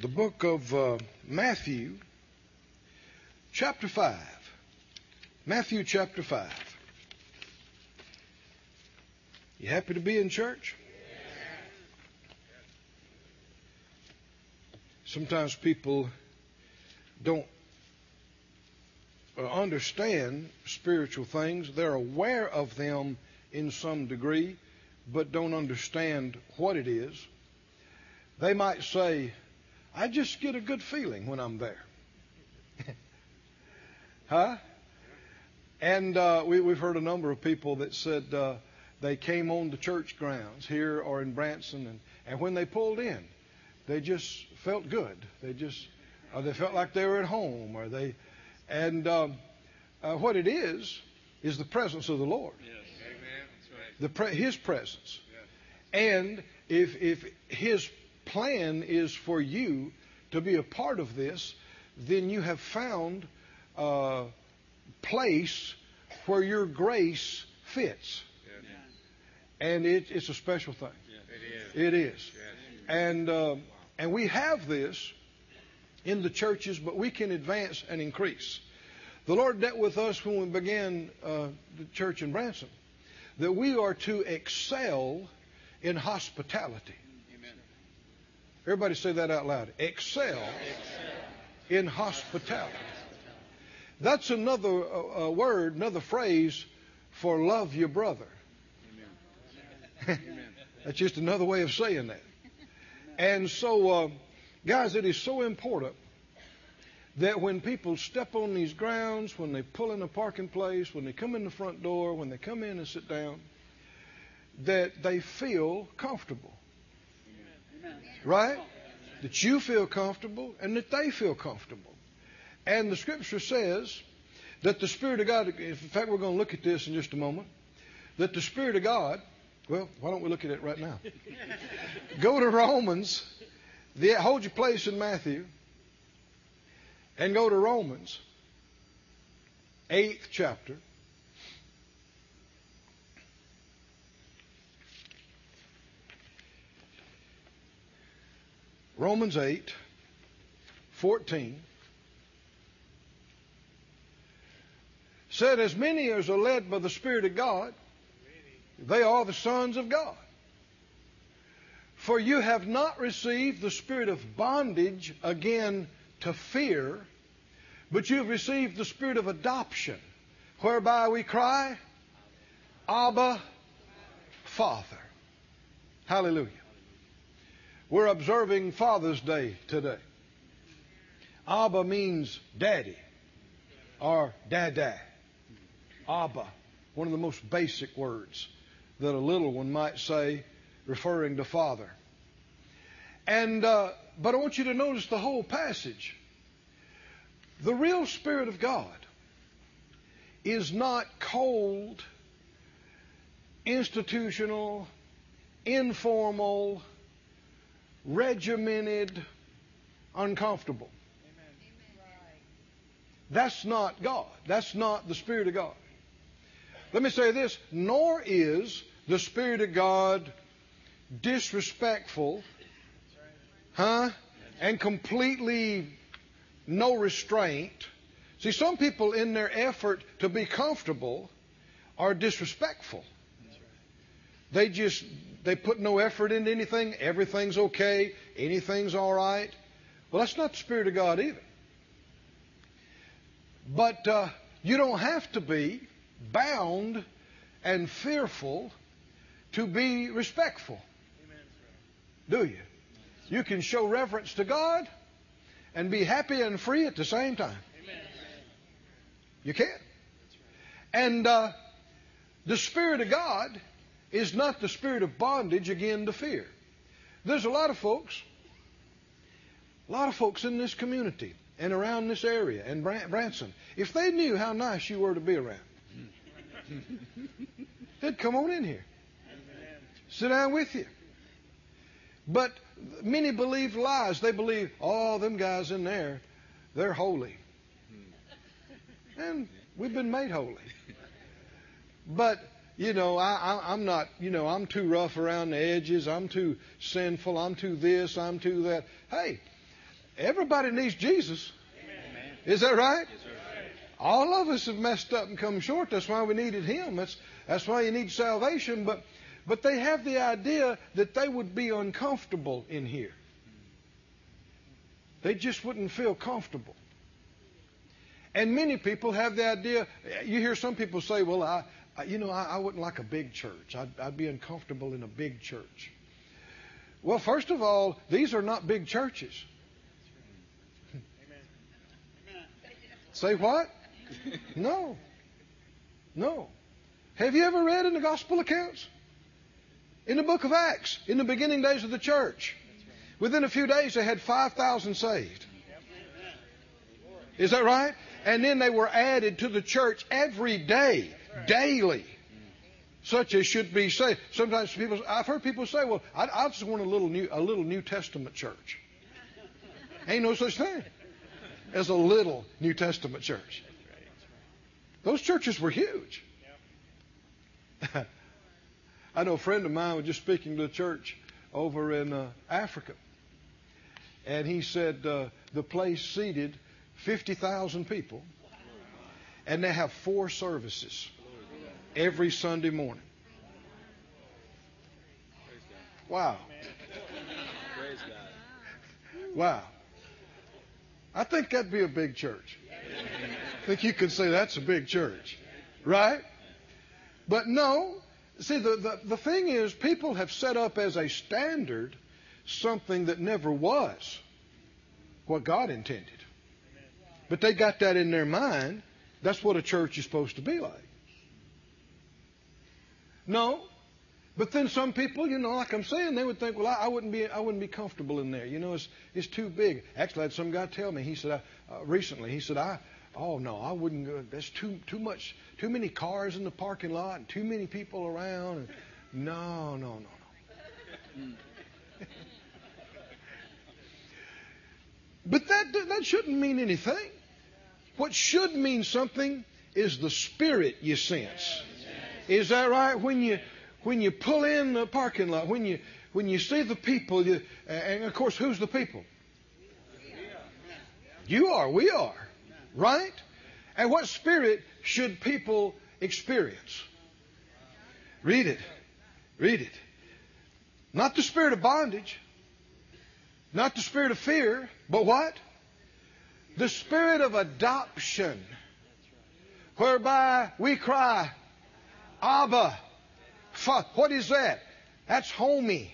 the book of uh, Matthew, chapter 5. Matthew chapter 5. You happy to be in church? Sometimes people don't uh, understand spiritual things. They're aware of them in some degree, but don't understand what it is. They might say, I just get a good feeling when I'm there. huh? And uh, we, have heard a number of people that said uh, they came on the church grounds here or in Branson, and, and when they pulled in, they just felt good. They just, or they felt like they were at home, or they, and um, uh, what it is is the presence of the Lord. Yes. Amen. That's right. The pre- His presence. Yes. And if if His plan is for you to be a part of this, then you have found a place where your grace fits. And it, it's a special thing. It is. It is. And, uh, and we have this in the churches, but we can advance and increase. The Lord dealt with us when we began uh, the church in Branson that we are to excel in hospitality. Everybody say that out loud. Excel, in hospitality. That's another uh, uh, word, another phrase for love your brother. That's just another way of saying that. And so, uh, guys, it is so important that when people step on these grounds, when they pull in a parking place, when they come in the front door, when they come in and sit down, that they feel comfortable. Right? That you feel comfortable and that they feel comfortable. And the scripture says that the Spirit of God, in fact, we're going to look at this in just a moment, that the Spirit of God, well, why don't we look at it right now? go to Romans, the, hold your place in Matthew, and go to Romans, 8th chapter. Romans 8, 14 said, As many as are led by the Spirit of God, they are the sons of God. For you have not received the spirit of bondage again to fear, but you have received the spirit of adoption, whereby we cry, Abba, Father. Hallelujah. We're observing Father's Day today. Abba means daddy or dada. Abba, one of the most basic words that a little one might say referring to father. And, uh, but I want you to notice the whole passage. The real Spirit of God is not cold, institutional, informal, regimented, uncomfortable. That's not God. That's not the Spirit of God. Let me say this nor is the Spirit of God disrespectful, huh? And completely no restraint. See, some people, in their effort to be comfortable, are disrespectful. They just they put no effort into anything. Everything's okay. Anything's all right. Well, that's not the Spirit of God either. But uh, you don't have to be bound and fearful to be respectful. Do you? You can show reverence to God and be happy and free at the same time. You can. And uh, the Spirit of God is not the spirit of bondage again to fear. There's a lot of folks, a lot of folks in this community and around this area and Branson. If they knew how nice you were to be around, they'd come on in here, sit down with you. But many believe lies. They believe, oh, them guys in there, they're holy. And we've been made holy. But you know, I, I, am not, you know, I'm too rough around the edges. I'm too sinful. I'm too this. I'm too that. Hey, Everybody needs Jesus. Is that right? All of us have messed up and come short. That's why we needed Him. That's, that's why you need salvation. But, but they have the idea that they would be uncomfortable in here. They just wouldn't feel comfortable. And many people have the idea. You hear some people say, "Well, I you know, I, I, wouldn't like a big church. I'd, I'd be uncomfortable in a big church." Well, first of all, these are not big churches. Say what? No. No. Have you ever read in the gospel accounts? In the book of Acts, in the beginning days of the church, within a few days they had 5,000 saved. Is that right? And then they were added to the church every day, daily, such as should be saved. Sometimes people, I've heard people say, "Well, I, I just want a little new, a little New Testament church." Ain't no such thing as a little New Testament church. Those churches were huge. I know a friend of mine was just speaking to a church over in uh, Africa, and he said uh, the place seated 50,000 people, and they have four services every Sunday morning. Wow. Wow. I think that'd be a big church. I think you could say that's a big church. Right? But no. See, the, the, the thing is, people have set up as a standard something that never was what God intended. But they got that in their mind. That's what a church is supposed to be like. No. But then some people, you know, like I'm saying, they would think, well, I, I wouldn't be, I wouldn't be comfortable in there. You know, it's, it's too big. Actually, I had some guy tell me. He said, I, uh, recently, he said, I, oh no, I wouldn't go. There's too, too much, too many cars in the parking lot, and too many people around. And, no, no, no, no. but that that shouldn't mean anything. What should mean something is the spirit you sense. Is that right? When you when you pull in the parking lot, when you when you see the people, you, and of course, who's the people? You are. We are. Right? And what spirit should people experience? Read it. Read it. Not the spirit of bondage, not the spirit of fear, but what? The spirit of adoption, whereby we cry, Abba. What is that? That's homie.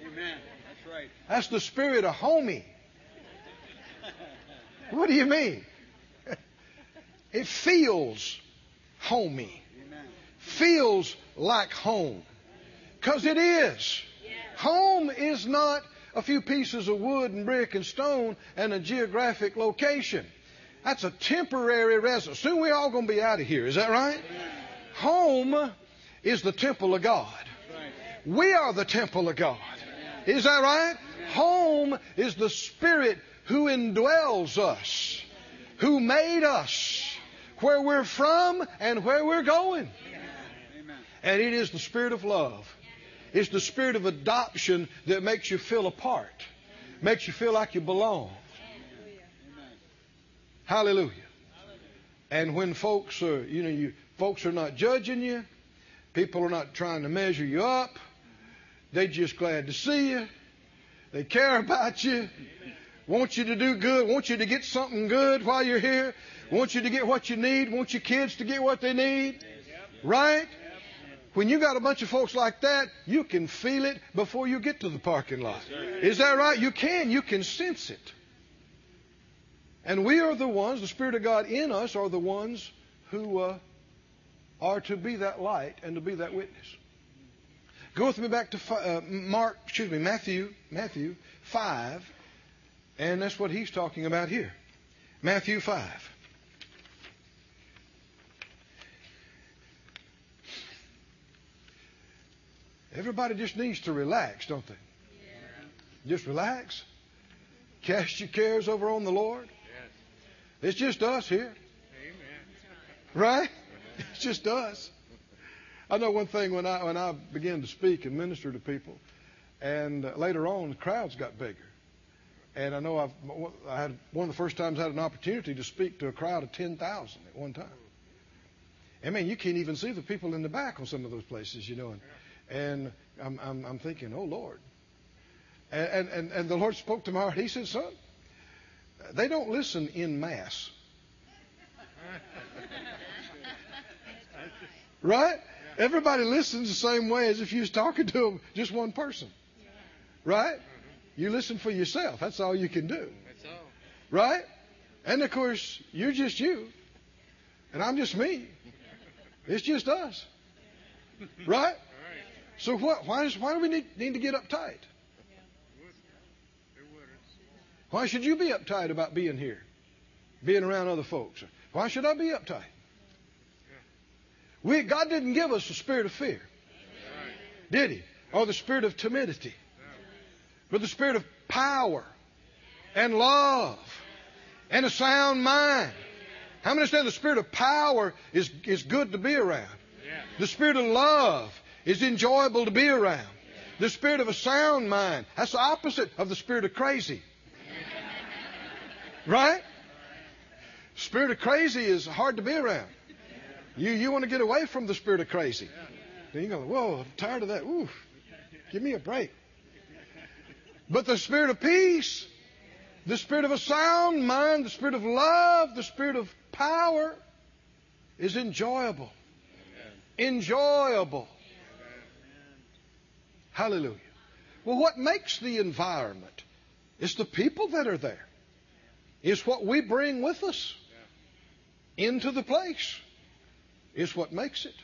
Amen. That's right. That's the spirit of homie. What do you mean? It feels homey. Feels like home. Because it is. Home is not a few pieces of wood and brick and stone and a geographic location. That's a temporary residence. Soon we're all going to be out of here. Is that right? Home is the temple of God. We are the temple of God. Is that right? Home is the Spirit who indwells us, who made us, where we're from and where we're going. And it is the Spirit of love. It's the spirit of adoption that makes you feel a part, makes you feel like you belong. Hallelujah. And when folks are, you know, you folks are not judging you, people are not trying to measure you up. They're just glad to see you. They care about you. Want you to do good. Want you to get something good while you're here. Want you to get what you need. Want your kids to get what they need. Right? When you got a bunch of folks like that, you can feel it before you get to the parking lot. Is that right? You can. You can sense it. And we are the ones, the Spirit of God in us are the ones who uh, are to be that light and to be that witness. Go with me back to uh, Mark, excuse me, Matthew, Matthew 5, and that's what he's talking about here. Matthew 5. Everybody just needs to relax, don't they? Yeah. Just relax. Cast your cares over on the Lord. Yes. It's just us here. Amen. Right? It's just us. I know one thing when I when I began to speak and minister to people, and later on the crowds got bigger, And I know I've, I had one of the first times I had an opportunity to speak to a crowd of 10,000 at one time. I mean, you can't even see the people in the back on some of those places, you know. And, and I'm, I'm, I'm thinking, oh, Lord. And, and, and the Lord spoke to my heart. He said, son, they don't listen in mass. right? Everybody listens the same way as if you was talking to them, just one person. Right? You listen for yourself. That's all you can do. Right? And of course, you're just you. And I'm just me. It's just us. Right? So what, why, why do we need, need to get uptight? Why should you be uptight about being here? Being around other folks? Why should I be uptight? We, God didn't give us the spirit of fear. Did He? Or the spirit of timidity. But the spirit of power and love and a sound mind. How many understand the spirit of power is, is good to be around? The spirit of love is enjoyable to be around. The spirit of a sound mind. That's the opposite of the spirit of crazy. Right? Spirit of crazy is hard to be around. You you want to get away from the spirit of crazy. Then you go, whoa, I'm tired of that. Ooh, give me a break. But the spirit of peace, the spirit of a sound mind, the spirit of love, the spirit of power is enjoyable. Enjoyable. Hallelujah. Well, what makes the environment? It's the people that are there. It's what we bring with us into the place. Is what makes it.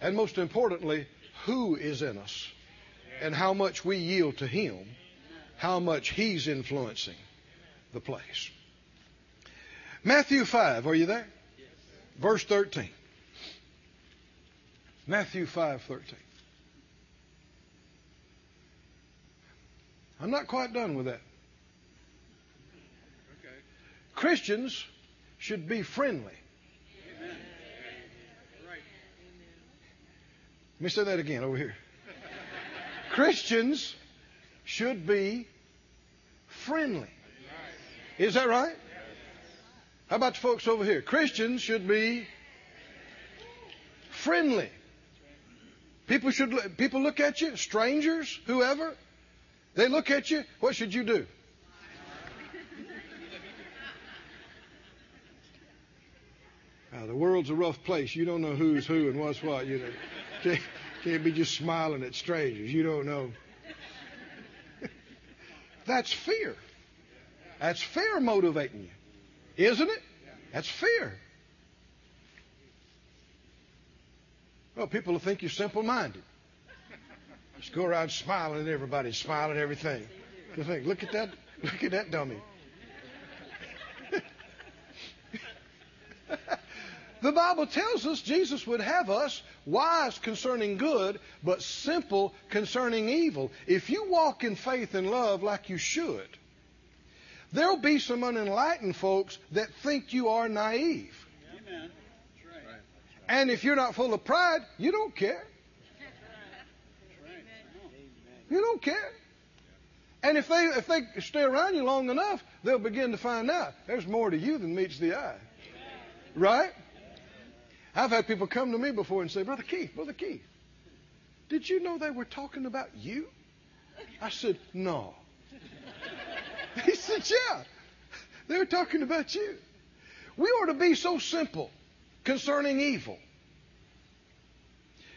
And most importantly, who is in us and how much we yield to Him, how much He's influencing the place. Matthew 5, are you there? Verse 13. Matthew 5, 13. I'm not quite done with that. Okay. Christians should be friendly. Amen. Right. Let me say that again over here. Christians should be friendly. Is that right? How about the folks over here? Christians should be friendly. People should people look at you, strangers, whoever, they look at you, what should you do? Now, the world's a rough place. You don't know who's who and what's what. You know, can't, can't be just smiling at strangers. You don't know. That's fear. That's fear motivating you, isn't it? That's fear. Well, people will think you're simple-minded. Just go around smiling at everybody, smiling at everything. You think, look at that, look at that dummy. The Bible tells us Jesus would have us wise concerning good, but simple concerning evil. If you walk in faith and love like you should, there'll be some unenlightened folks that think you are naive. Amen. And if you're not full of pride, you don't care. You don't care. And if they if they stay around you long enough, they'll begin to find out there's more to you than meets the eye. Right? I've had people come to me before and say, Brother Keith, Brother Keith, did you know they were talking about you? I said, No. He said, Yeah. They were talking about you. We ought to be so simple concerning evil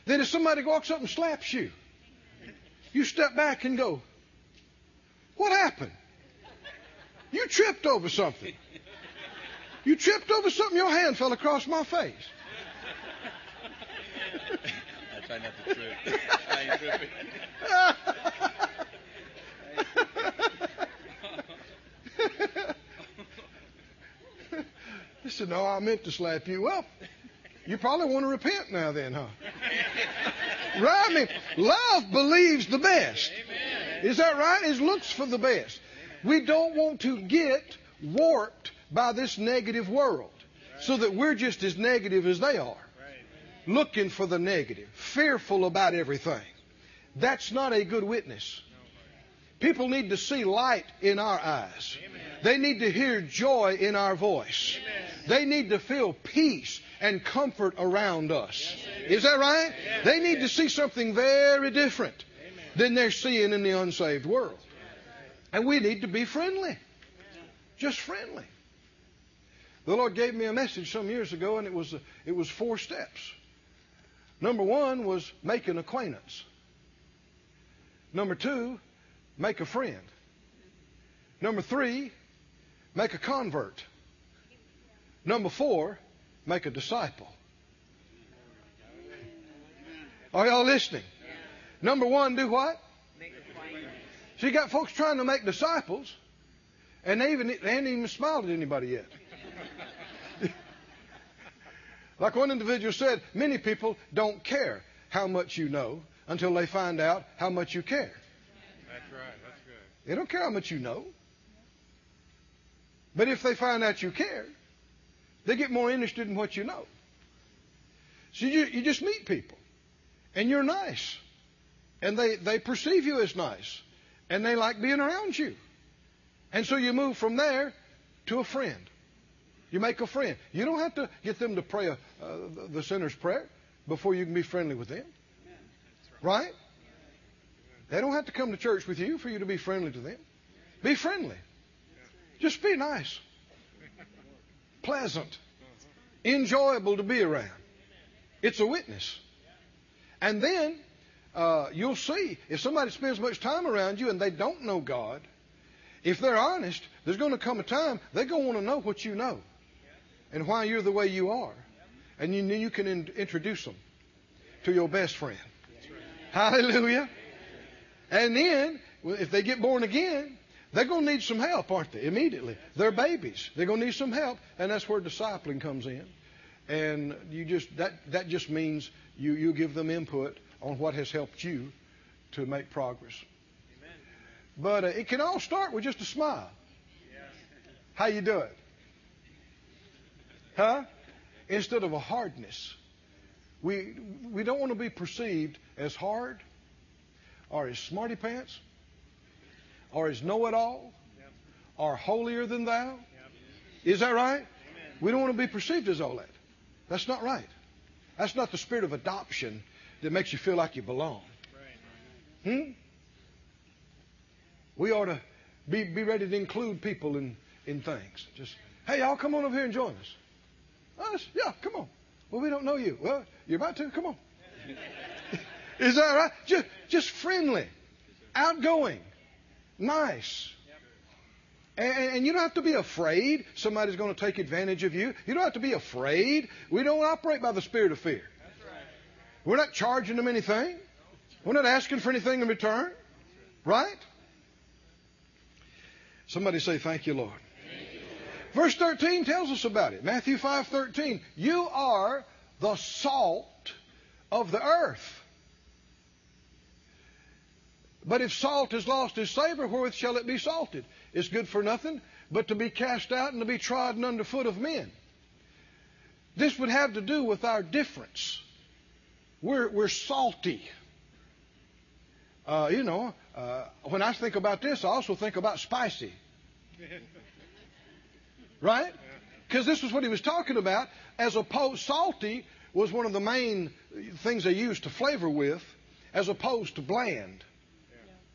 that if somebody walks up and slaps you, you step back and go, What happened? You tripped over something. You tripped over something, your hand fell across my face. I try not to trip. I ain't tripping. He said, No, I meant to slap you. Well, you probably want to repent now, then, huh? right? I mean, love believes the best. Amen. Is that right? It looks for the best. We don't want to get warped by this negative world so that we're just as negative as they are. Looking for the negative, fearful about everything. That's not a good witness. People need to see light in our eyes. They need to hear joy in our voice. They need to feel peace and comfort around us. Is that right? They need to see something very different than they're seeing in the unsaved world. And we need to be friendly. Just friendly. The Lord gave me a message some years ago, and it was, it was four steps. Number one was make an acquaintance. Number two, make a friend. Number three, make a convert. Number four, make a disciple. Are y'all listening? Number one, do what? Make acquaintance. So you got folks trying to make disciples, and they even they ain't even smiled at anybody yet. Like one individual said, many people don't care how much you know until they find out how much you care. That's right. That's good. They don't care how much you know. But if they find out you care, they get more interested in what you know. So you, you just meet people, and you're nice, and they, they perceive you as nice, and they like being around you. And so you move from there to a friend. You make a friend. You don't have to get them to pray a, uh, the sinner's prayer before you can be friendly with them. Right? They don't have to come to church with you for you to be friendly to them. Be friendly. Just be nice, pleasant, enjoyable to be around. It's a witness. And then uh, you'll see if somebody spends much time around you and they don't know God, if they're honest, there's going to come a time they're going to want to know what you know and why you're the way you are. And you, you can in, introduce them to your best friend. Hallelujah. And then, if they get born again, they're going to need some help, aren't they? Immediately. They're babies. They're going to need some help, and that's where discipling comes in. And you just that that just means you you give them input on what has helped you to make progress. Amen. But uh, it can all start with just a smile. Yes. How you do it? Huh? Instead of a hardness. We we don't want to be perceived as hard or as smarty pants or as know it all or holier than thou. Is that right? We don't want to be perceived as all that. That's not right. That's not the spirit of adoption that makes you feel like you belong. Hmm? We ought to be, be ready to include people in, in things. Just, hey, y'all come on over here and join us. Us. Yeah, come on. Well, we don't know you. Well, you're about to. Come on. Is that right? Just, just friendly, outgoing, nice. And, and, you don't have to be afraid somebody's going to take advantage of you. You don't have to be afraid. We don't operate by the spirit of fear. We're not charging them anything. We're not asking for anything in return. Right? Somebody say, Thank you, Lord. Verse 13 tells us about it. Matthew 5:13. You are the salt of the earth. But if salt has lost its savor, wherewith shall it be salted? It's good for nothing but to be cast out and to be trodden under foot of men. This would have to do with our difference. We're, we're salty. Uh, you know, uh, when I think about this, I also think about spicy. Right? Because this was what he was talking about. As opposed, salty was one of the main things they used to flavor with, as opposed to bland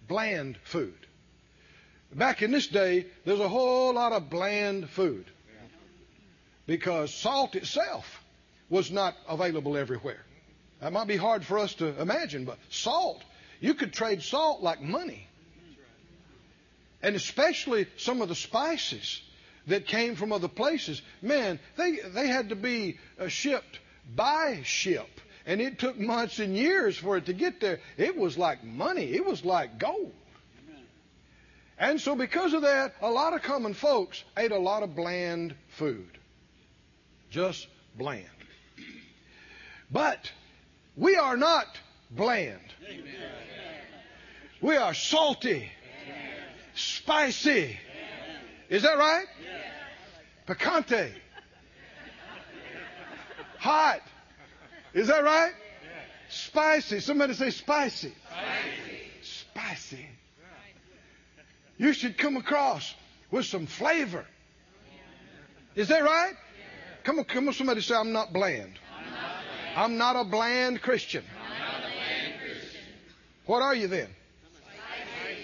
bland food. Back in this day, there's a whole lot of bland food because salt itself was not available everywhere. That might be hard for us to imagine, but salt, you could trade salt like money. And especially some of the spices that came from other places. Man, they, they had to be uh, shipped by ship and it took months and years for it to get there. It was like money, it was like gold. And so, because of that, a lot of common folks ate a lot of bland food. Just bland. But we are not bland. We are salty, spicy. Is that right? Picante. Hot. Is that right? Spicy. Somebody say spicy. Spicy. Spicy. you should come across with some flavor. Is that right? Come on, come on, somebody say, I'm not bland. I'm not a bland Christian. What are you then?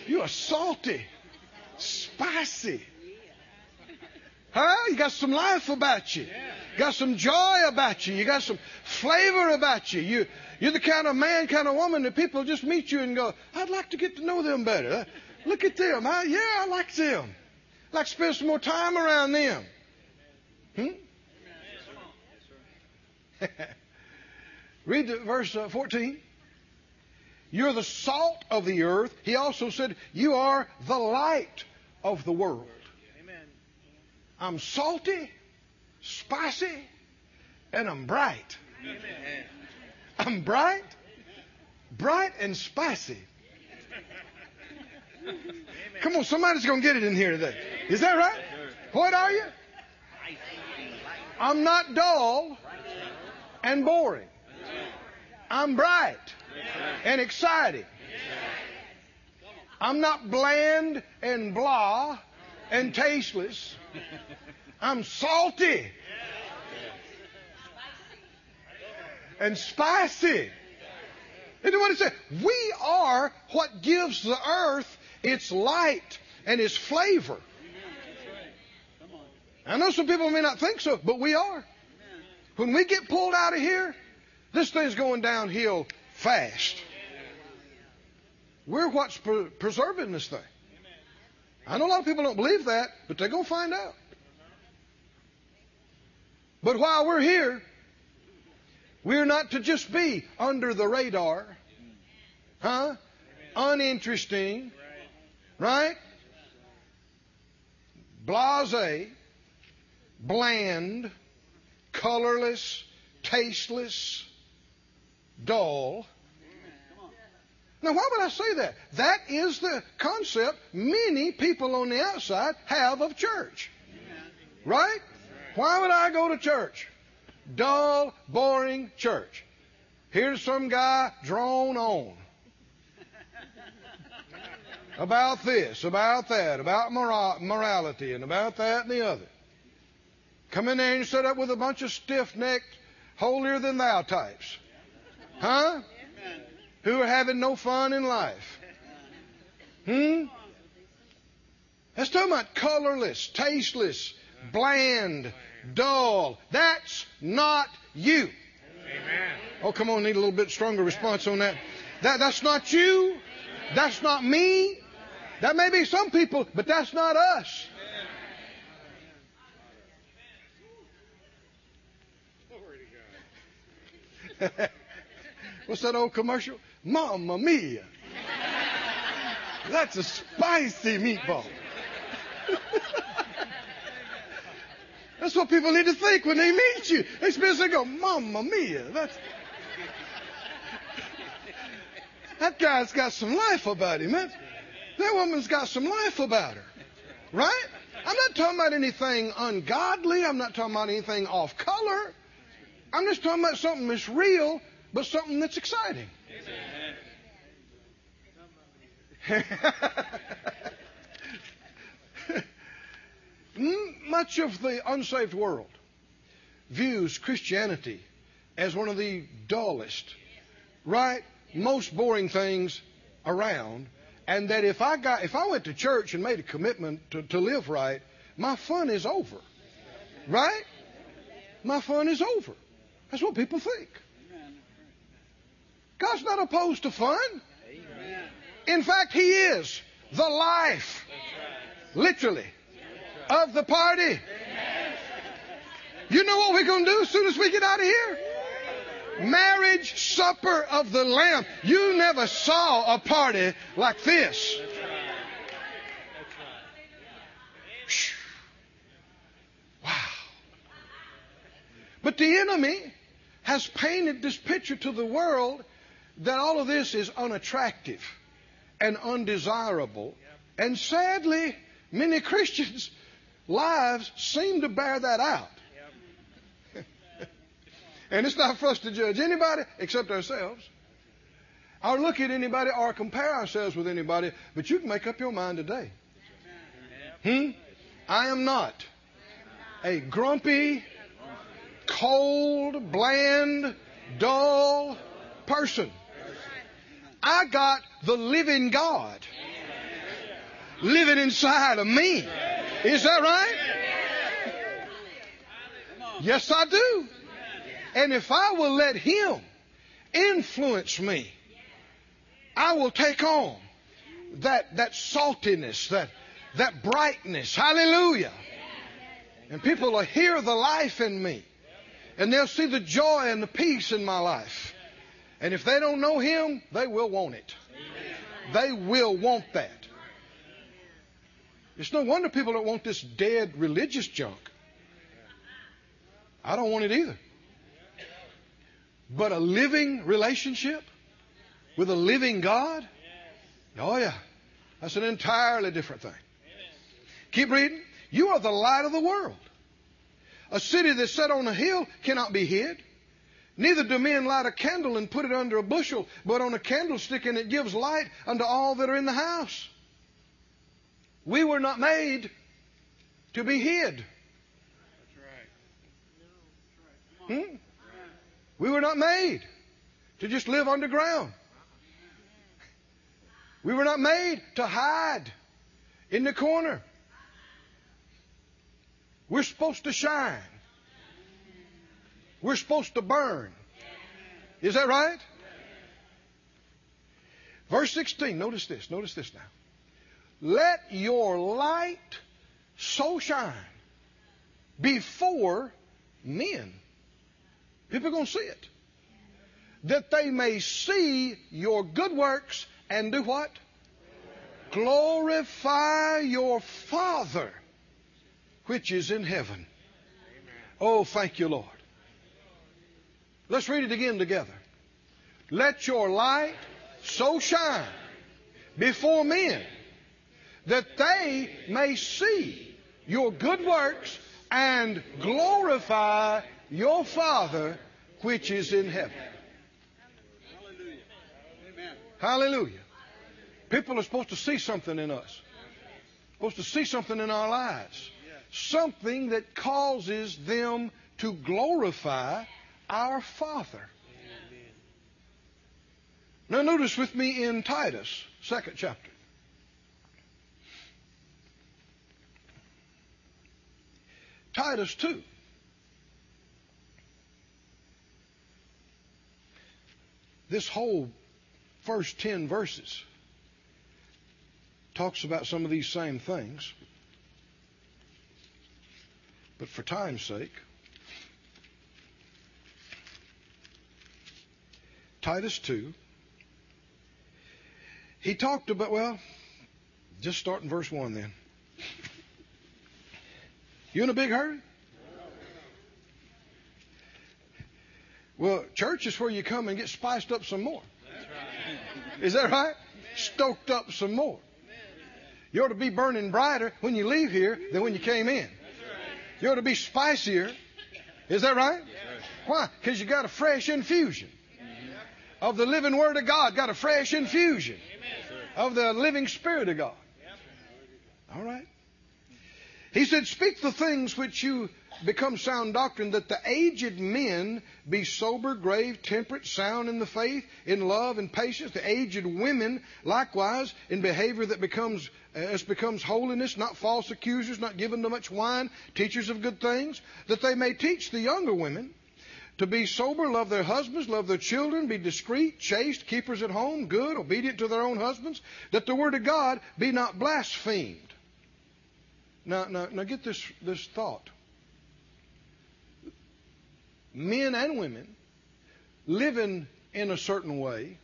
You are salty, spicy. Huh? You got some life about you. You got some joy about you. You got some flavor about you. You you're the kind of man, kind of woman that people just meet you and go, I'd like to get to know them better. Look at them. Yeah, I like them. I'd like to spend some more time around them. Hmm? Read the verse uh, 14. You're the salt of the earth. He also said, You are the light of the world. I'm salty, spicy, and I'm bright. I'm bright, bright and spicy. Come on, somebody's going to get it in here today. Is that right? What are you? I'm not dull and boring. I'm bright and exciting. I'm not bland and blah and tasteless. I'm salty and spicy. Isn't what it said? We are what gives the earth its light and its flavor. I know some people may not think so, but we are. When we get pulled out of here, this thing's going downhill fast. We're what's pre- preserving this thing. I know a lot of people don't believe that, but they're going to find out. But while we're here, we're not to just be under the radar, huh? Uninteresting, right? Blase, bland, colorless, tasteless, dull. Now, why would I say that? That is the concept many people on the outside have of church. Right? Why would I go to church? dull, boring church. Here's some guy drone on about this, about that, about morality, and about that and the other. Come in there and sit up with a bunch of stiff necked, holier than thou types. Huh? Who are having no fun in life. Hmm? That's talking about colorless, tasteless, bland, dull. That's not you. Amen. Oh, come on, need a little bit stronger response on that. that that's not you. That's not me. That may be some people, but that's not us. What's that old commercial? Mamma mia. That's a spicy meatball. That's what people need to think when they meet you. They and go, Mamma mia. That's, that guy's got some life about him. That woman's got some life about her. Right? I'm not talking about anything ungodly. I'm not talking about anything off color. I'm just talking about something that's real, but something that's exciting. much of the unsaved world views Christianity as one of the dullest, right, most boring things around, and that if I got if I went to church and made a commitment to, to live right, my fun is over. Right? My fun is over. That's what people think. God's not opposed to fun. In fact, He is the life. Literally of the party. You know what we're going to do as soon as we get out of here? Marriage supper of the Lamb. You never saw a party like this. Wow. But the enemy has painted this picture to the world that all of this is unattractive and undesirable. And sadly, many Christians lives seem to bear that out. and it's not for us to judge anybody except ourselves, or look at anybody or compare ourselves with anybody, but you can make up your mind today. Hmm? I am not a grumpy, cold, bland, dull person. I got the living God living inside of me. Is that right? Yes, I do. And if I will let Him influence me, I will take on that, that saltiness, that, that brightness. Hallelujah. And people will hear the life in me. And they'll see the joy and the peace in my life. And if they don't know Him, they will want it. They will want that. It's no wonder people don't want this dead religious junk. I don't want it either. But a living relationship with a living God? Oh, yeah. That's an entirely different thing. Keep reading. You are the light of the world. A city that's set on a hill cannot be hid. Neither do men light a candle and put it under a bushel, but on a candlestick, and it gives light unto all that are in the house. We were not made to be hid. Hmm? We were not made to just live underground. We were not made to hide in the corner. We're supposed to shine. We're supposed to burn. Is that right? Verse 16, notice this, notice this now. Let your light so shine before men. People are going to see it. That they may see your good works and do what? Glorify your Father which is in heaven. Oh, thank you, Lord. Let's read it again together. Let your light so shine before men that they may see your good works and glorify your Father which is in heaven. Hallelujah. Hallelujah. People are supposed to see something in us. Supposed to see something in our lives. Something that causes them to glorify our Father. Now notice with me in Titus, second chapter. Titus 2. This whole first 10 verses talks about some of these same things. But for time's sake, Titus 2, he talked about, well, just start in verse 1 then. You in a big hurry? Well, church is where you come and get spiced up some more. Is that right? Stoked up some more. You ought to be burning brighter when you leave here than when you came in. You ought to be spicier. Is that right? Why? Because you got a fresh infusion of the living Word of God. Got a fresh infusion of the living Spirit of God. All right. He said, Speak the things which you become sound doctrine, that the aged men be sober, grave, temperate, sound in the faith, in love and patience. The aged women, likewise, in behavior that becomes as becomes holiness, not false accusers, not given to much wine, teachers of good things, that they may teach the younger women to be sober, love their husbands, love their children, be discreet, chaste, keepers at home, good, obedient to their own husbands, that the word of God be not blasphemed. Now, now, now get this, this thought. Men and women living in a certain way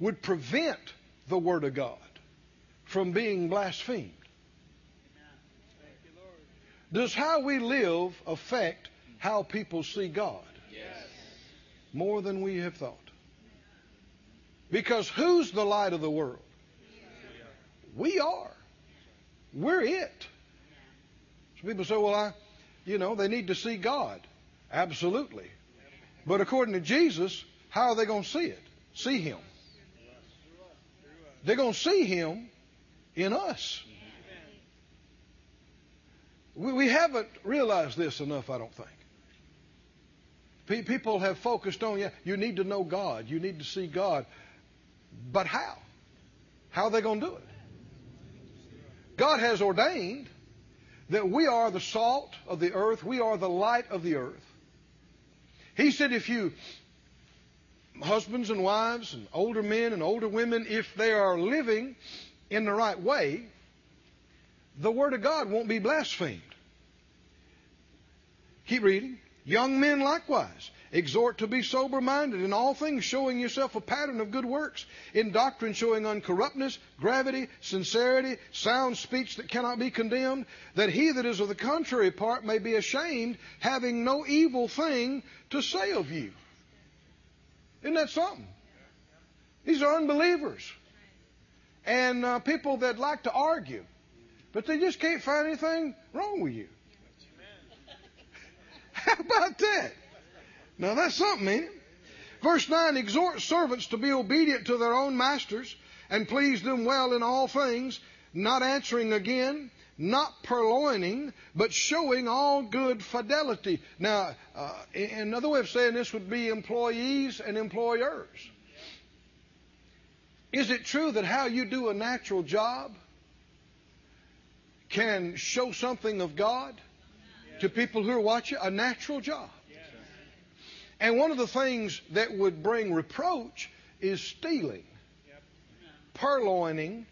would prevent the Word of God from being blasphemed. Does how we live affect how people see God? Yes. More than we have thought. Because who's the light of the world? We are. We're it. Some people say, well, I, you know, they need to see God. Absolutely. But according to Jesus, how are they going to see it? See Him. They're going to see Him in us. We, we haven't realized this enough, I don't think. Pe- People have focused on, yeah, you need to know God. You need to see God. But how? How are they going to do it? God has ordained that we are the salt of the earth. We are the light of the earth. He said if you, husbands and wives and older men and older women, if they are living in the right way, the Word of God won't be blasphemed. Keep reading. Young men likewise. Exhort to be sober minded in all things, showing yourself a pattern of good works. In doctrine, showing uncorruptness, gravity, sincerity, sound speech that cannot be condemned, that he that is of the contrary part may be ashamed, having no evil thing to say of you. Isn't that something? These are unbelievers. And uh, people that like to argue, but they just can't find anything wrong with you. How about that? Now that's something, ain't it? Verse 9 exhort servants to be obedient to their own masters and please them well in all things, not answering again, not purloining, but showing all good fidelity. Now, uh, another way of saying this would be employees and employers. Is it true that how you do a natural job can show something of God to people who are watching? A natural job. And one of the things that would bring reproach is stealing. Purloining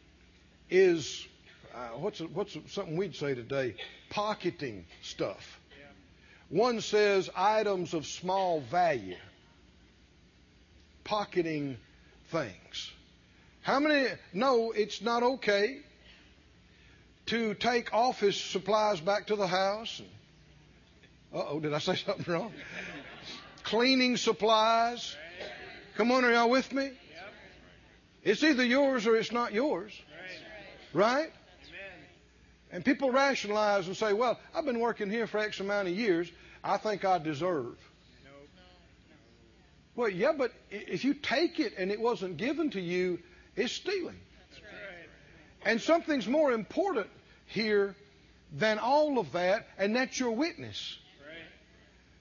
is uh, what's what's something we'd say today? Pocketing stuff. One says items of small value. Pocketing things. How many No, it's not okay to take office supplies back to the house? Uh oh, did I say something wrong? Cleaning supplies. Come on, are y'all with me? It's either yours or it's not yours. Right? And people rationalize and say, well, I've been working here for X amount of years. I think I deserve. Well, yeah, but if you take it and it wasn't given to you, it's stealing. And something's more important here than all of that, and that's your witness.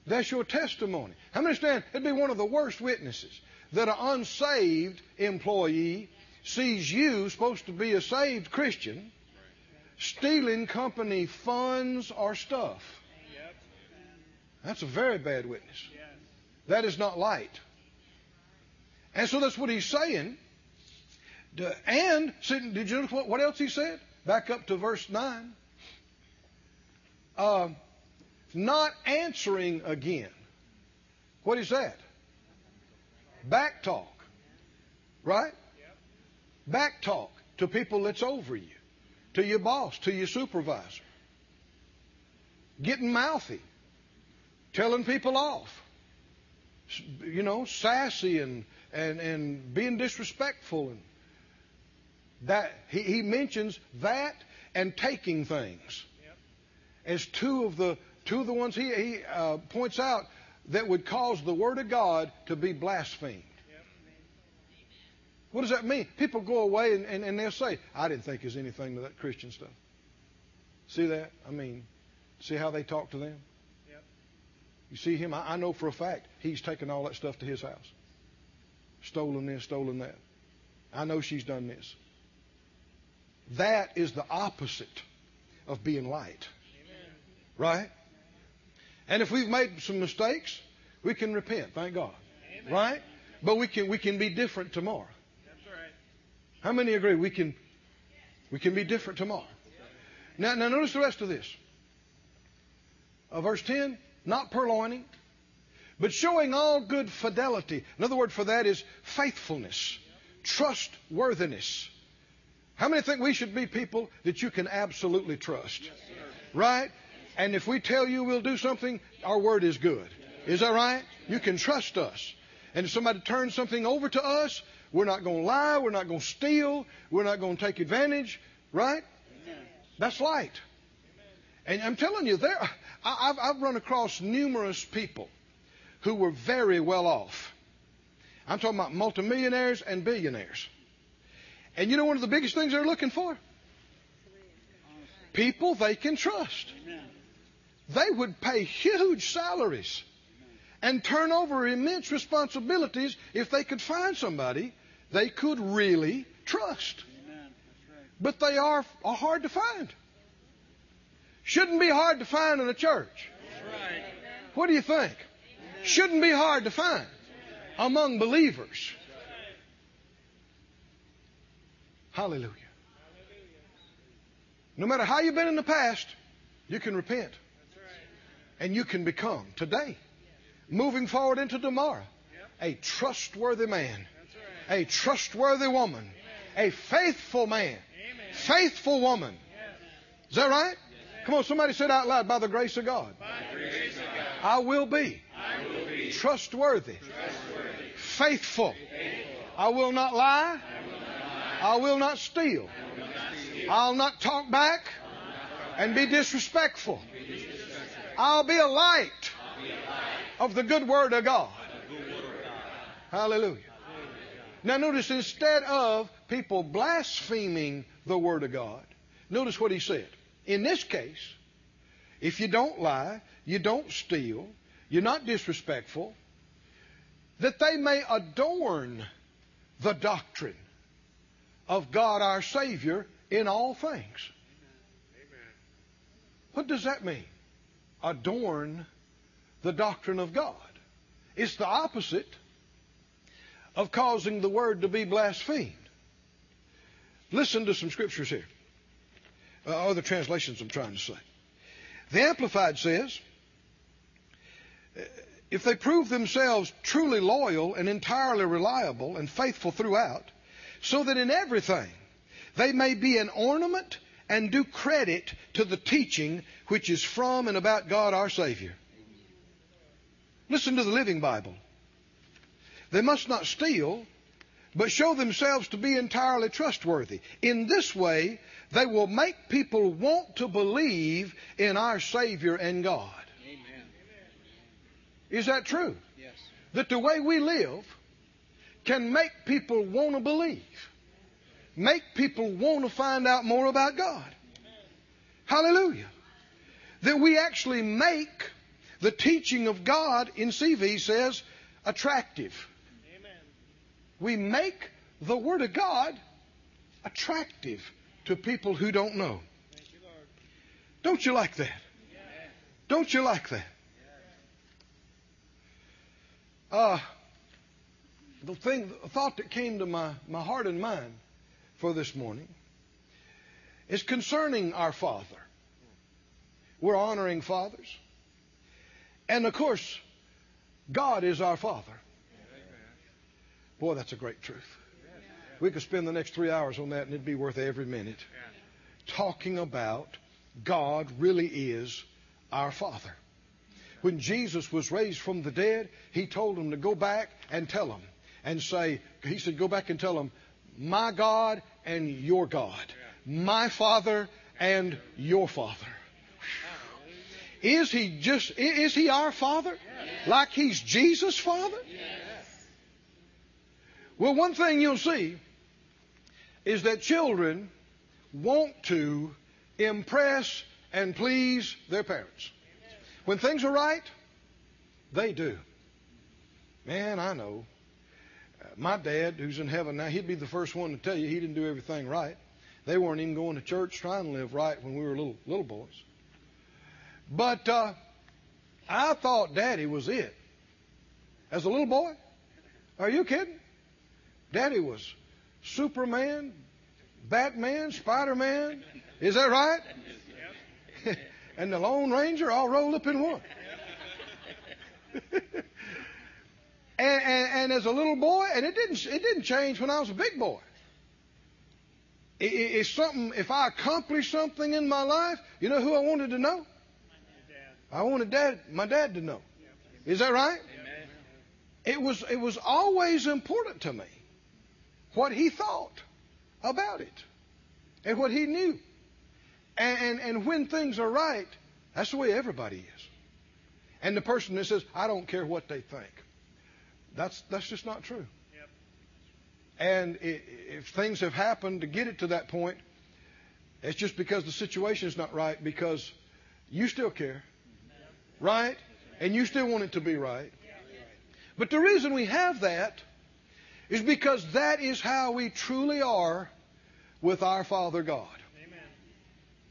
That's your testimony. How many understand it'd be one of the worst witnesses that an unsaved employee sees you, supposed to be a saved Christian, stealing company funds or stuff. That's a very bad witness. That is not light. And so that's what he's saying. And did you notice what else he said? Back up to verse 9. Uh, not answering again. What is that? Back talk. Right? Back talk to people that's over you, to your boss, to your supervisor. Getting mouthy, telling people off. You know, sassy and, and, and being disrespectful and that he, he mentions that and taking things as two of the two of the ones he, he uh, points out that would cause the word of God to be blasphemed. What does that mean? People go away and, and, and they'll say, I didn't think there's anything to that Christian stuff. See that? I mean, see how they talk to them? You see him? I, I know for a fact he's taken all that stuff to his house. Stolen this, stolen that. I know she's done this. That is the opposite of being light. Amen. Right? And if we've made some mistakes, we can repent, thank God. Amen. Right? But we can we can be different tomorrow. That's right. How many agree we can we can be different tomorrow? Now now notice the rest of this. Uh, verse 10, not purloining, but showing all good fidelity. Another word for that is faithfulness, trustworthiness. How many think we should be people that you can absolutely trust? Yes, right? And if we tell you we'll do something, our word is good. Is that right? You can trust us. And if somebody turns something over to us, we're not going to lie. We're not going to steal. We're not going to take advantage. Right? That's light. And I'm telling you, there, I've, I've run across numerous people who were very well off. I'm talking about multimillionaires and billionaires. And you know one of the biggest things they're looking for? people they can trust. They would pay huge salaries and turn over immense responsibilities if they could find somebody they could really trust. But they are, are hard to find. Shouldn't be hard to find in a church. What do you think? Shouldn't be hard to find among believers. Hallelujah. No matter how you've been in the past, you can repent. And you can become today, moving forward into tomorrow, a trustworthy man, a trustworthy woman, a faithful man, faithful woman. Is that right? Come on, somebody say it out loud. By the grace of God, I will be, trustworthy, faithful. I will not lie. I will not steal. I'll not talk back and be disrespectful. I'll be a light of the good word of God. Hallelujah. Now notice instead of people blaspheming the word of God, notice what he said. In this case, if you don't lie, you don't steal, you're not disrespectful, that they may adorn the doctrine of God our Savior in all things. What does that mean? Adorn the doctrine of God. It's the opposite of causing the word to be blasphemed. Listen to some scriptures here. Uh, other translations I'm trying to say. The Amplified says, if they prove themselves truly loyal and entirely reliable and faithful throughout, so that in everything they may be an ornament and do credit to the teaching which is from and about God our Savior. Listen to the Living Bible. They must not steal, but show themselves to be entirely trustworthy. In this way, they will make people want to believe in our Savior and God. Amen. Is that true? Yes. That the way we live can make people want to believe, make people want to find out more about God. Hallelujah. That we actually make the teaching of God NCV says attractive. Amen. We make the Word of God attractive to people who don't know. You, Don't you like that? Don't you like that? Uh, the thing, the thought that came to my, my heart and mind for this morning is concerning our Father. We're honoring fathers. And of course, God is our Father. Boy, that's a great truth. We could spend the next three hours on that and it'd be worth every minute. Talking about God really is our Father. When Jesus was raised from the dead, he told them to go back and tell them and say, he said, go back and tell them, my God and your God, my Father and your Father. Is he just, is he our Father? Like he's Jesus' Father? Well, one thing you'll see is that children want to impress and please their parents. When things are right, they do. Man, I know. My dad, who's in heaven now, he'd be the first one to tell you he didn't do everything right. They weren't even going to church trying to live right when we were little little boys. But uh, I thought Daddy was it. As a little boy, are you kidding? Daddy was Superman, Batman, Spider Man. Is that right? and the Lone Ranger all rolled up in one. and, and, and, as a little boy, and it didn't it didn't change when I was a big boy. It, it, it's something. If I accomplished something in my life, you know who I wanted to know? I wanted dad, my dad to know. Is that right? Amen. It was it was always important to me what he thought about it and what he knew. And, and, and when things are right, that's the way everybody is. And the person that says, I don't care what they think, that's, that's just not true. And if things have happened to get it to that point, It's just because the situation is not right because you still care. Right? And you still want it to be right. But the reason we have that is because that is how we truly are with our Father God.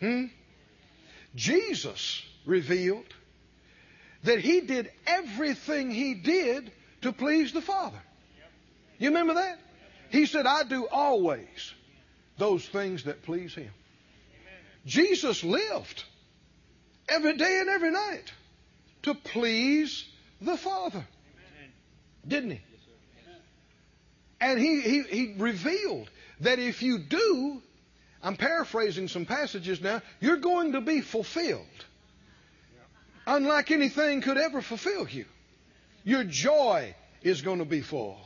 Hmm? Jesus revealed that he did everything he did to please the Father. You remember that? He said, I do always those things that please him. Jesus lived every day and every night to please the Father. Didn't he? And he, he, he revealed that if you do, I'm paraphrasing some passages now, you're going to be fulfilled. Unlike anything could ever fulfill you. Your joy is going to be full.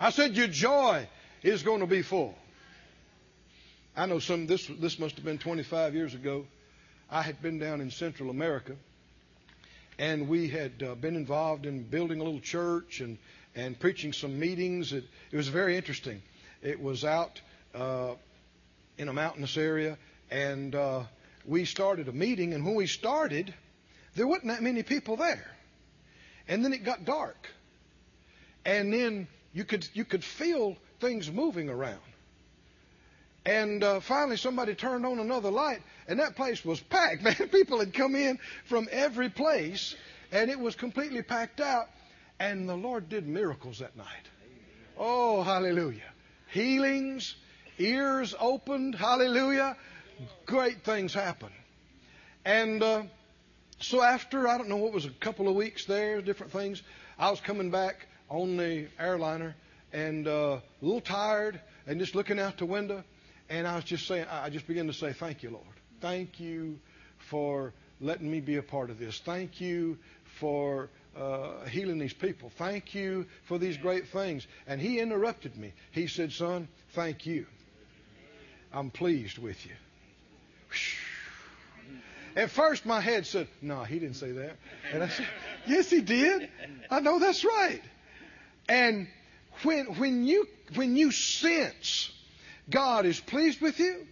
I said your joy is going to be full. I know some this this must have been 25 years ago. I had been down in Central America, and we had uh, been involved in building a little church and and preaching some meetings. It, it was very interesting. It was out uh, in a mountainous area, and uh, we started a meeting. And when we started, there wasn't that many people there. And then it got dark, and then you could you could feel things moving around. And uh, finally, somebody turned on another light, and that place was packed. Man, people had come in from every place, and it was completely packed out. And the Lord did miracles that night. Oh, hallelujah. Healings, ears opened, hallelujah. Great things happened. And uh, so after, I don't know what was a couple of weeks there, different things, I was coming back on the airliner and uh, a little tired and just looking out the window. And I was just saying, I just began to say, Thank you, Lord. Thank you for letting me be a part of this. Thank you for uh, healing these people. Thank you for these great things. And he interrupted me. He said, Son, thank you. I'm pleased with you. At first, my head said, No, he didn't say that. And I said, Yes, he did. I know that's right. And when, when, you, when you sense God is pleased with you,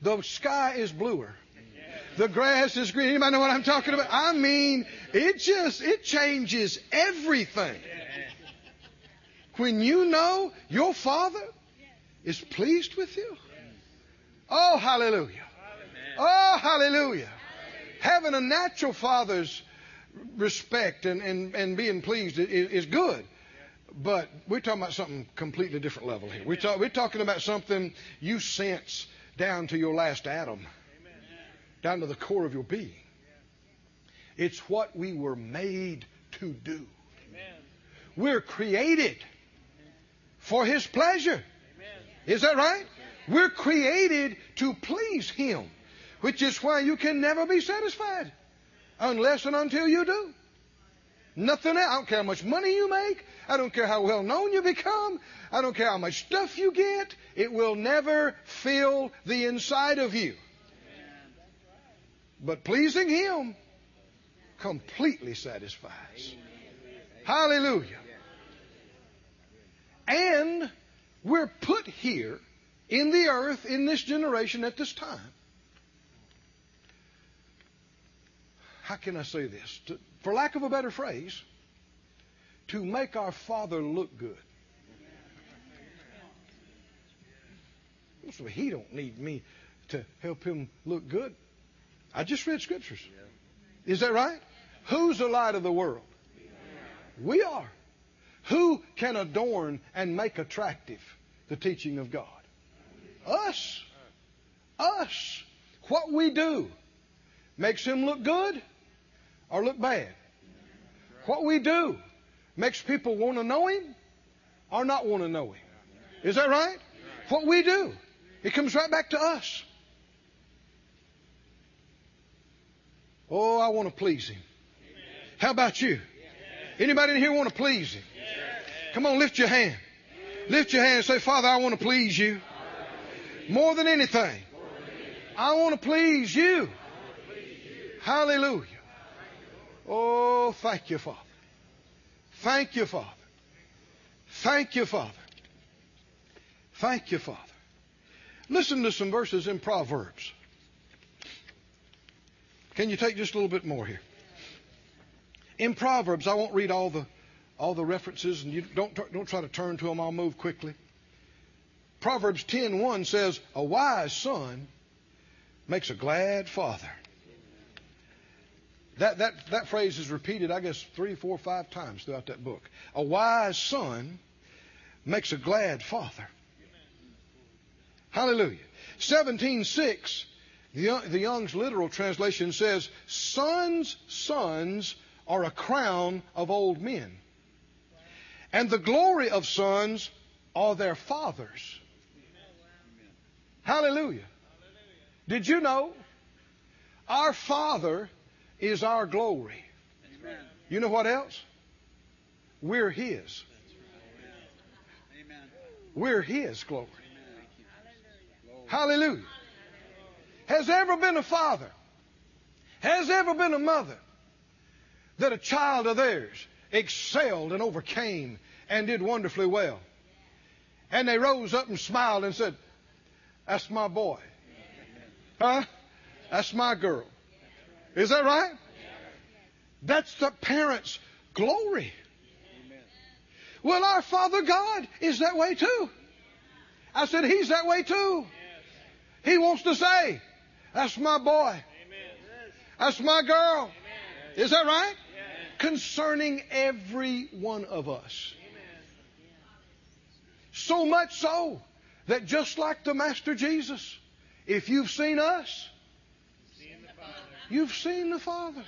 the sky is bluer. The grass is green. Anybody know what I'm talking about? I mean, it just, it changes everything. When you know your Father is pleased with you. Oh, hallelujah. Oh, hallelujah. Having a natural father's respect and, and, and being pleased is, is good. But we're talking about something completely different level here. We're, talk, we're talking about something you sense down to your last atom, down to the core of your being. It's what we were made to do. We're created for His pleasure. Is that right? We're created to please Him, which is why you can never be satisfied unless and until you do. Nothing else. I don't care how much money you make. I don't care how well known you become. I don't care how much stuff you get. It will never fill the inside of you. But pleasing Him completely satisfies. Hallelujah. And we're put here in the earth in this generation at this time. How can I say this? To, for lack of a better phrase, to make our Father look good. So he don't need me to help him look good. I just read scriptures. Is that right? Who's the light of the world? We are. Who can adorn and make attractive the teaching of God? Us. Us. What we do makes him look good or look bad. What we do makes people want to know him or not want to know him. Is that right? What we do. It comes right back to us. Oh, I want to please him. How about you? Anybody in here want to please him? Come on, lift your hand. Lift your hand and say, Father, I want to please you. More than anything. I want to please you. Hallelujah. Oh, thank you, Father. Thank you, Father. Thank you, Father. Thank you, Father. Listen to some verses in Proverbs. Can you take just a little bit more here? In Proverbs, I won't read all the all the references, and you don't don't try to turn to them. I'll move quickly. Proverbs 10:1 says, "A wise son makes a glad father." That, that, that phrase is repeated, I guess, three, four, five times throughout that book. A wise son makes a glad father. Hallelujah. 17.6, the, the Young's literal translation says, Sons, sons are a crown of old men. And the glory of sons are their fathers. Hallelujah. Did you know our Father is our glory? You know what else? We're His. We're His glory. Hallelujah. Has there ever been a father? Has there ever been a mother that a child of theirs excelled and overcame and did wonderfully well? And they rose up and smiled and said, That's my boy. Huh? That's my girl. Is that right? That's the parent's glory. Well, our Father God is that way too. I said, He's that way too. He wants to say, That's my boy. That's my girl. Is that right? Concerning every one of us. So much so that just like the Master Jesus, if you've seen us, you've seen the Father.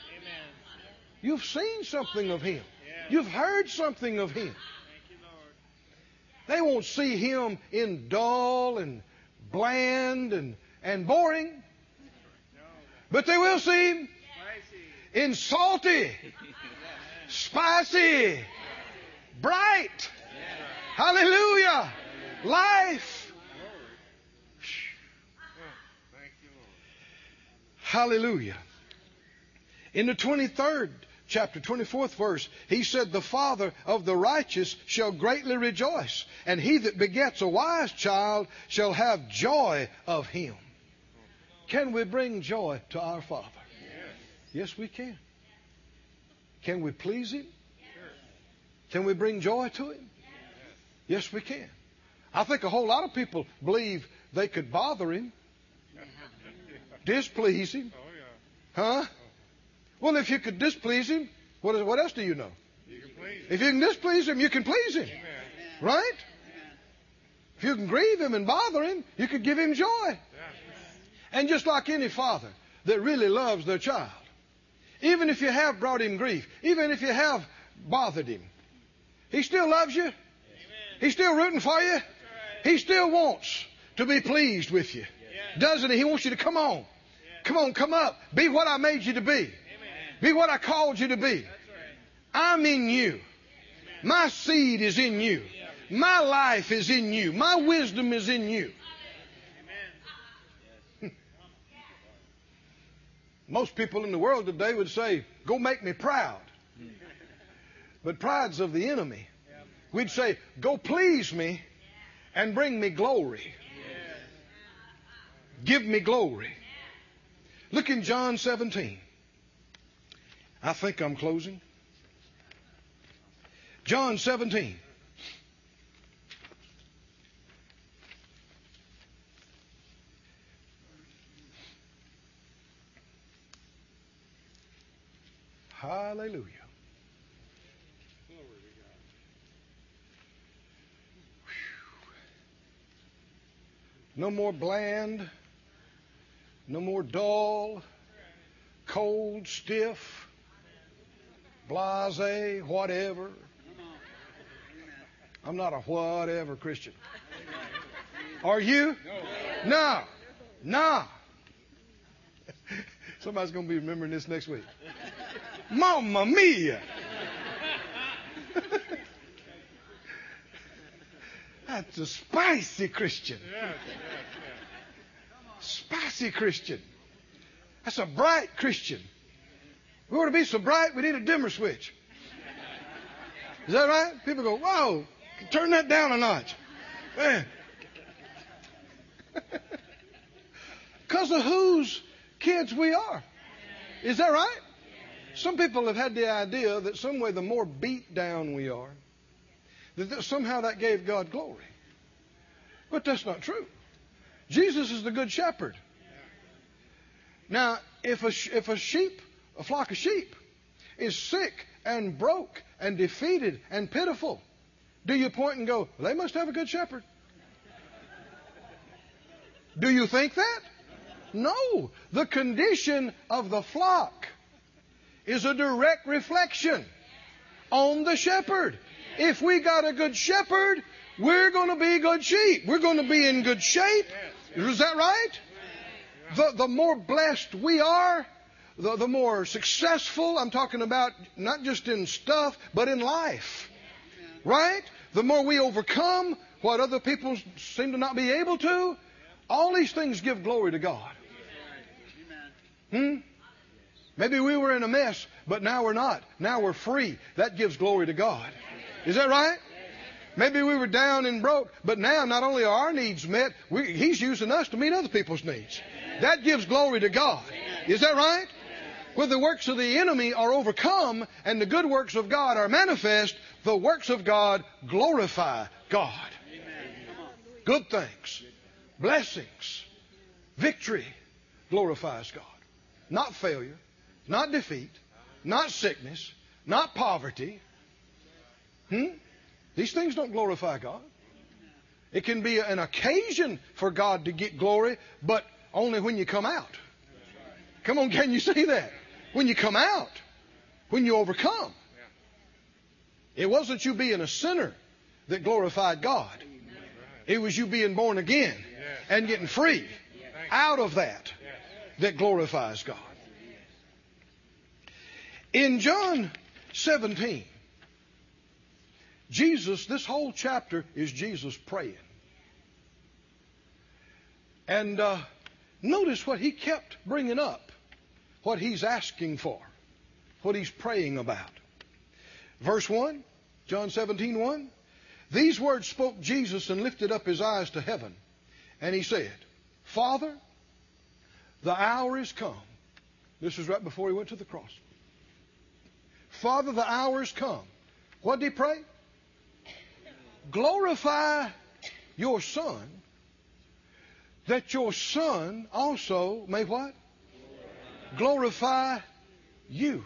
You've seen something of Him. You've heard something of Him. They won't see Him in dull and bland and, and boring. But they will see Him in salty, spicy, bright. Hallelujah. Life. Hallelujah. In the 23rd chapter, 24th verse, he said, The father of the righteous shall greatly rejoice, and he that begets a wise child shall have joy of him. Can we bring joy to our Father? Yes, yes we can. Can we please Him? Can we bring joy to Him? Yes, we can. I think a whole lot of people believe they could bother Him, displease Him. Oh, huh? Well, if you could displease Him, what, is, what else do you know? You can please If you can displease Him, you can please Him. Amen. Right? If you can grieve Him and bother Him, you could give Him joy. And just like any father that really loves their child, even if you have brought him grief, even if you have bothered him, he still loves you. He's still rooting for you. He still wants to be pleased with you. Doesn't he? He wants you to come on. Come on, come up. Be what I made you to be. Be what I called you to be. I'm in you. My seed is in you. My life is in you. My wisdom is in you. Most people in the world today would say, Go make me proud. But pride's of the enemy. We'd say, Go please me and bring me glory. Give me glory. Look in John 17. I think I'm closing. John 17. Hallelujah. No more bland. No more dull, cold, stiff, blase, whatever. I'm not a whatever Christian. Are you? No. No. Somebody's going to be remembering this next week. Mamma mia! That's a spicy Christian. Spicy Christian. That's a bright Christian. We want to be so bright, we need a dimmer switch. Is that right? People go, whoa, turn that down a notch. Man. because of whose kids we are. Is that right? Some people have had the idea that some way the more beat down we are, that somehow that gave God glory. But that's not true. Jesus is the good shepherd. Now, if a, if a sheep, a flock of sheep, is sick and broke and defeated and pitiful, do you point and go, they must have a good shepherd? Do you think that? No. The condition of the flock is a direct reflection on the shepherd. If we got a good shepherd, we're going to be good sheep. We're going to be in good shape. Is that right? The, the more blessed we are, the, the more successful, I'm talking about not just in stuff, but in life. Right? The more we overcome what other people seem to not be able to, all these things give glory to God. Hmm? Maybe we were in a mess, but now we're not. Now we're free. That gives glory to God. Is that right? Maybe we were down and broke, but now not only are our needs met, we, He's using us to meet other people's needs. That gives glory to God. Is that right? When the works of the enemy are overcome and the good works of God are manifest, the works of God glorify God. Good things, blessings, victory glorifies God. Not failure, not defeat, not sickness, not poverty. Hmm? These things don't glorify God. It can be an occasion for God to get glory, but only when you come out. Come on, can you see that? When you come out, when you overcome. It wasn't you being a sinner that glorified God. It was you being born again and getting free out of that that glorifies God. In John 17, Jesus, this whole chapter is Jesus praying. And uh, notice what he kept bringing up, what he's asking for, what he's praying about. Verse 1, John 17, 1. These words spoke Jesus and lifted up his eyes to heaven. And he said, Father, the hour is come. This was right before he went to the cross. Father, the hour is come. What did he pray? Glorify your Son, that your Son also may what? Glorify you.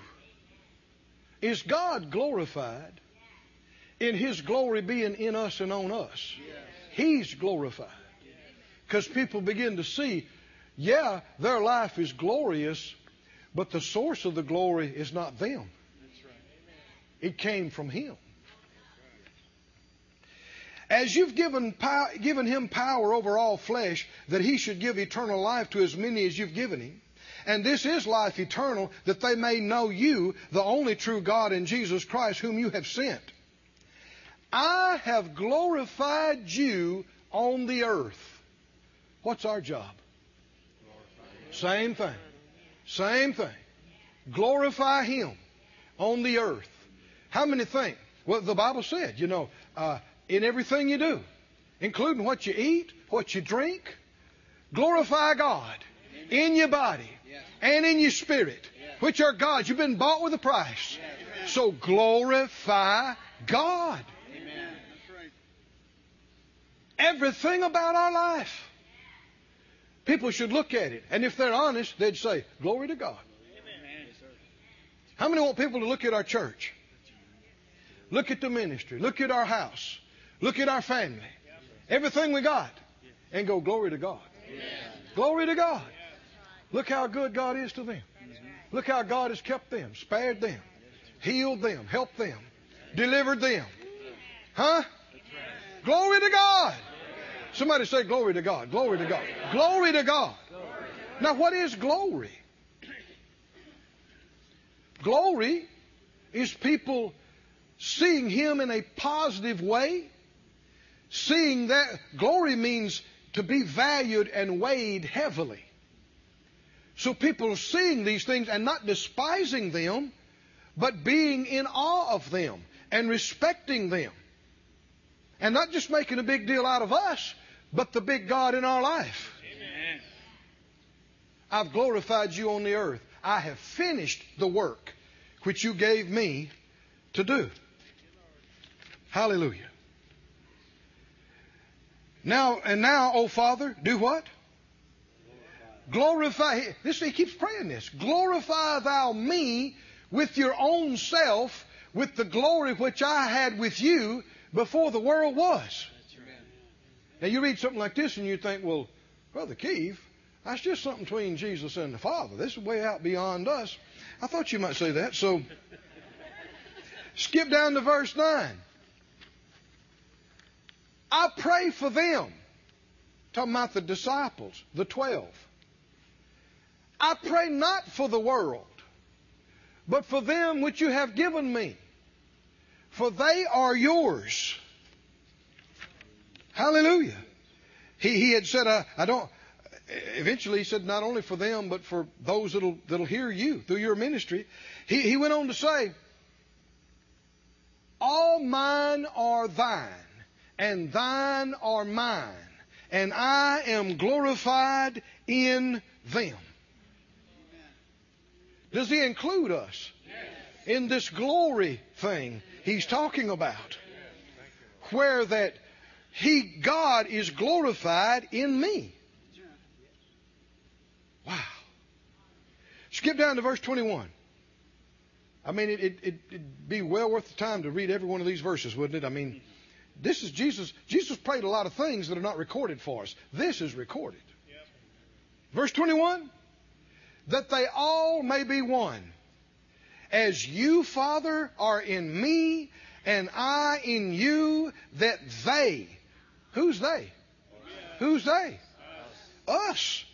Is God glorified in His glory being in us and on us? He's glorified. Because people begin to see, yeah, their life is glorious, but the source of the glory is not them. It came from Him. As you've given, given him power over all flesh, that he should give eternal life to as many as you've given him. And this is life eternal, that they may know you, the only true God, in Jesus Christ, whom you have sent. I have glorified you on the earth. What's our job? Same thing. Same thing. Glorify Him on the earth. How many think? Well, the Bible said, you know, uh, in everything you do, including what you eat, what you drink. Glorify God in your body and in your spirit, which are God's. You've been bought with a price. So glorify God. Everything about our life. People should look at it. And if they're honest, they'd say, Glory to God. How many want people to look at our church? Look at the ministry. Look at our house. Look at our family, everything we got, and go, Glory to God. Glory to God. Look how good God is to them. Look how God has kept them, spared them, healed them, helped them, delivered them. Huh? Glory to God. Somebody say, Glory to God. Glory to God. Glory to God. Now, what is glory? Glory is people seeing Him in a positive way Seeing that glory means to be valued and weighed heavily. So people seeing these things and not despising them, but being in awe of them and respecting them. And not just making a big deal out of us, but the big God in our life. Amen. I've glorified you on the earth. I have finished the work which you gave me to do. Hallelujah. Now, and now, O Father, do what? Glorify. This he keeps praying this. Glorify thou me with your own self, with the glory which I had with you before the world was. Now you read something like this and you think, well, Brother Keith, that's just something between Jesus and the Father. This is way out beyond us. I thought you might say that. So skip down to verse 9. I pray for them. Talking about the disciples, the twelve. I pray not for the world, but for them which you have given me, for they are yours. Hallelujah. He, he had said, I, I don't, eventually he said, not only for them, but for those that'll, that'll hear you through your ministry. He, he went on to say, All mine are thine, and thine are mine, and I am glorified in them. Does he include us in this glory thing he's talking about? Where that he, God, is glorified in me. Wow. Skip down to verse 21. I mean, it, it, it'd be well worth the time to read every one of these verses, wouldn't it? I mean, this is Jesus. Jesus prayed a lot of things that are not recorded for us. This is recorded. Verse 21 that they all may be one. As you, Father, are in me, and I in you, that they, who's they? Who's they? Us.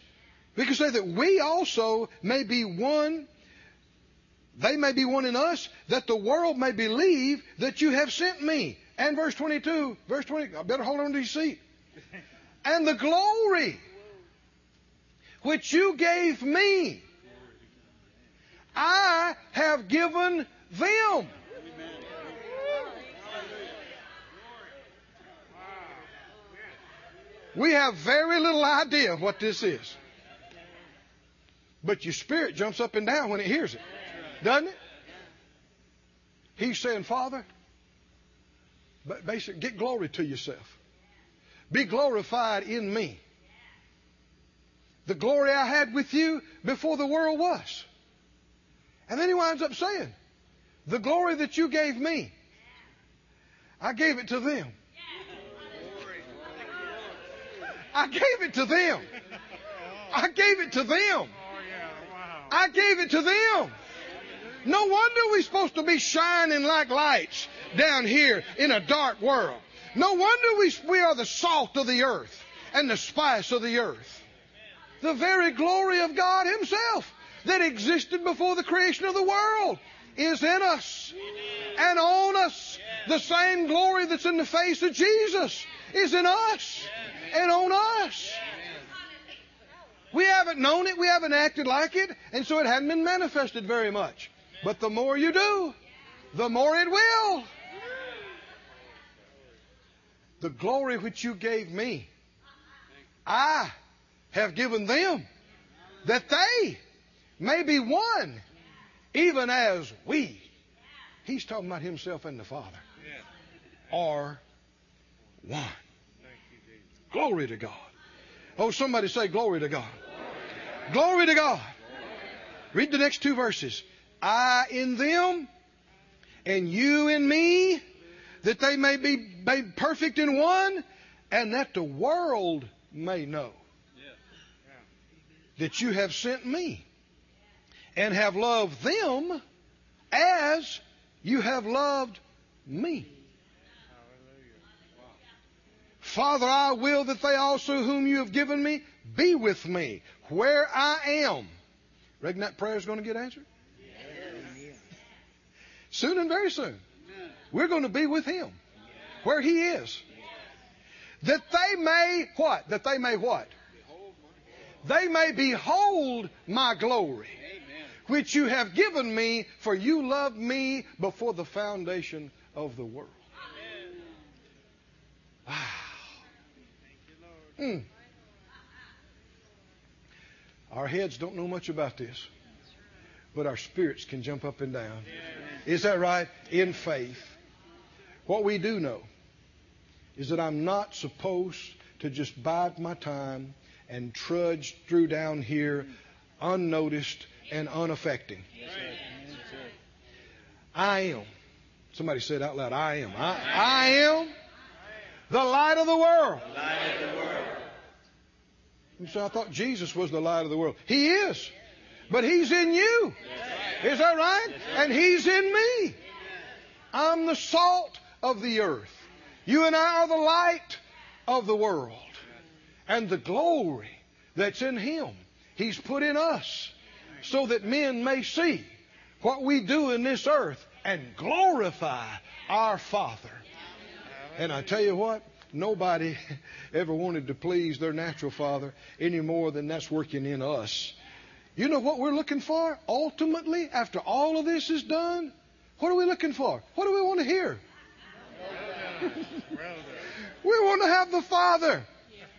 We can say that we also may be one, they may be one in us, that the world may believe that you have sent me. And verse 22, verse 20, I better hold on to your seat. And the glory which you gave me, I have given them. We have very little idea what this is. But your spirit jumps up and down when it hears it. Doesn't it? He's saying, Father, basically, get glory to yourself. Be glorified in me. The glory I had with you before the world was. And then he winds up saying, The glory that you gave me, I gave it to them. I gave it to them. I gave it to them. I gave it to them. No wonder we're supposed to be shining like lights down here in a dark world. No wonder we, we are the salt of the earth and the spice of the earth. The very glory of God Himself that existed before the creation of the world is in us and on us. The same glory that's in the face of Jesus is in us and on us. We haven't known it, we haven't acted like it, and so it hadn't been manifested very much. But the more you do, the more it will. The glory which you gave me, I have given them, that they may be one, even as we. He's talking about himself and the Father. Are one. Glory to God. Oh, somebody say glory to God. Glory to God. Read the next two verses. I in them, and you in me, that they may be made perfect in one, and that the world may know that you have sent me and have loved them as you have loved me. Father, I will that they also whom you have given me be with me where I am. Reckon that prayer is going to get answered? Yes. Soon and very soon. We're going to be with him where he is. That they may what? That they may what? They may behold my glory which you have given me, for you loved me before the foundation of the world. Wow. Mm. Our heads don't know much about this, but our spirits can jump up and down. Is that right? In faith. What we do know is that I'm not supposed to just bide my time and trudge through down here unnoticed and unaffecting. I am. Somebody said out loud, I am. I, I am the light of the world. You say, I thought Jesus was the light of the world. He is. But He's in you. Is that right? And He's in me. I'm the salt of the earth. You and I are the light of the world. And the glory that's in Him, He's put in us so that men may see what we do in this earth and glorify our Father. And I tell you what, nobody ever wanted to please their natural father any more than that's working in us. You know what we're looking for? Ultimately, after all of this is done, what are we looking for? What do we want to hear? we want to have the Father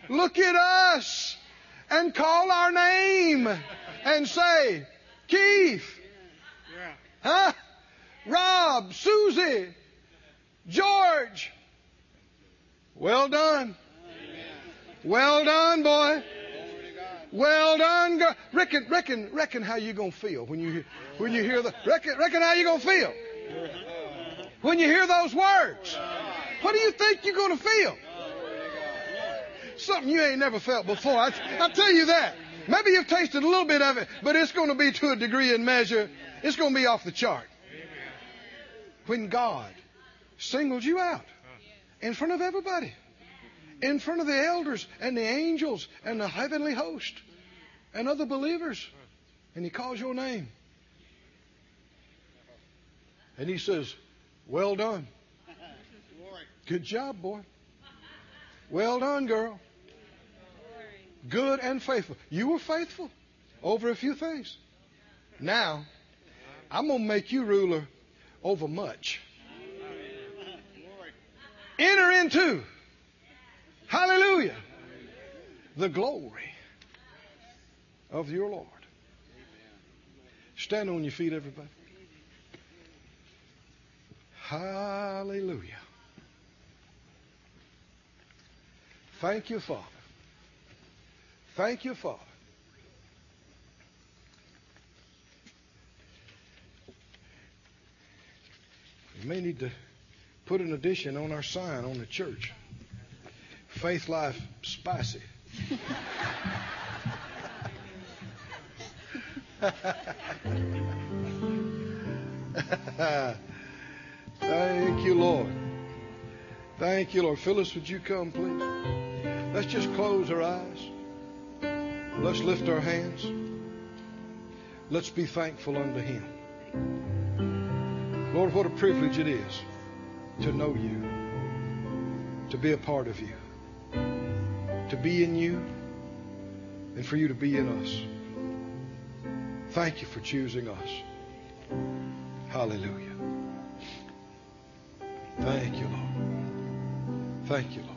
look at us and call our name and say, Keith, huh? Rob, Susie, George, well done. Well done, boy. Well done, girl. Reckon, reckon, reckon how you gonna feel when you when you hear the reckon, reckon how you gonna feel when you hear those words. What do you think you're gonna feel? Something you ain't never felt before. I, I'll tell you that. Maybe you've tasted a little bit of it, but it's going to be to a degree and measure. It's going to be off the chart. When God singles you out in front of everybody, in front of the elders and the angels and the heavenly host and other believers, and He calls your name. And He says, Well done. Good job, boy. Well done, girl. Good and faithful. You were faithful over a few things. Now, I'm going to make you ruler over much. Enter into, hallelujah, the glory of your Lord. Stand on your feet, everybody. Hallelujah. Thank you, Father. Thank you, Father. We may need to put an addition on our sign on the church. Faith Life Spicy. Thank you, Lord. Thank you, Lord. Phyllis, would you come, please? Let's just close our eyes. Let's lift our hands. Let's be thankful unto Him. Lord, what a privilege it is to know you, to be a part of you, to be in you, and for you to be in us. Thank you for choosing us. Hallelujah. Thank you, Lord. Thank you, Lord.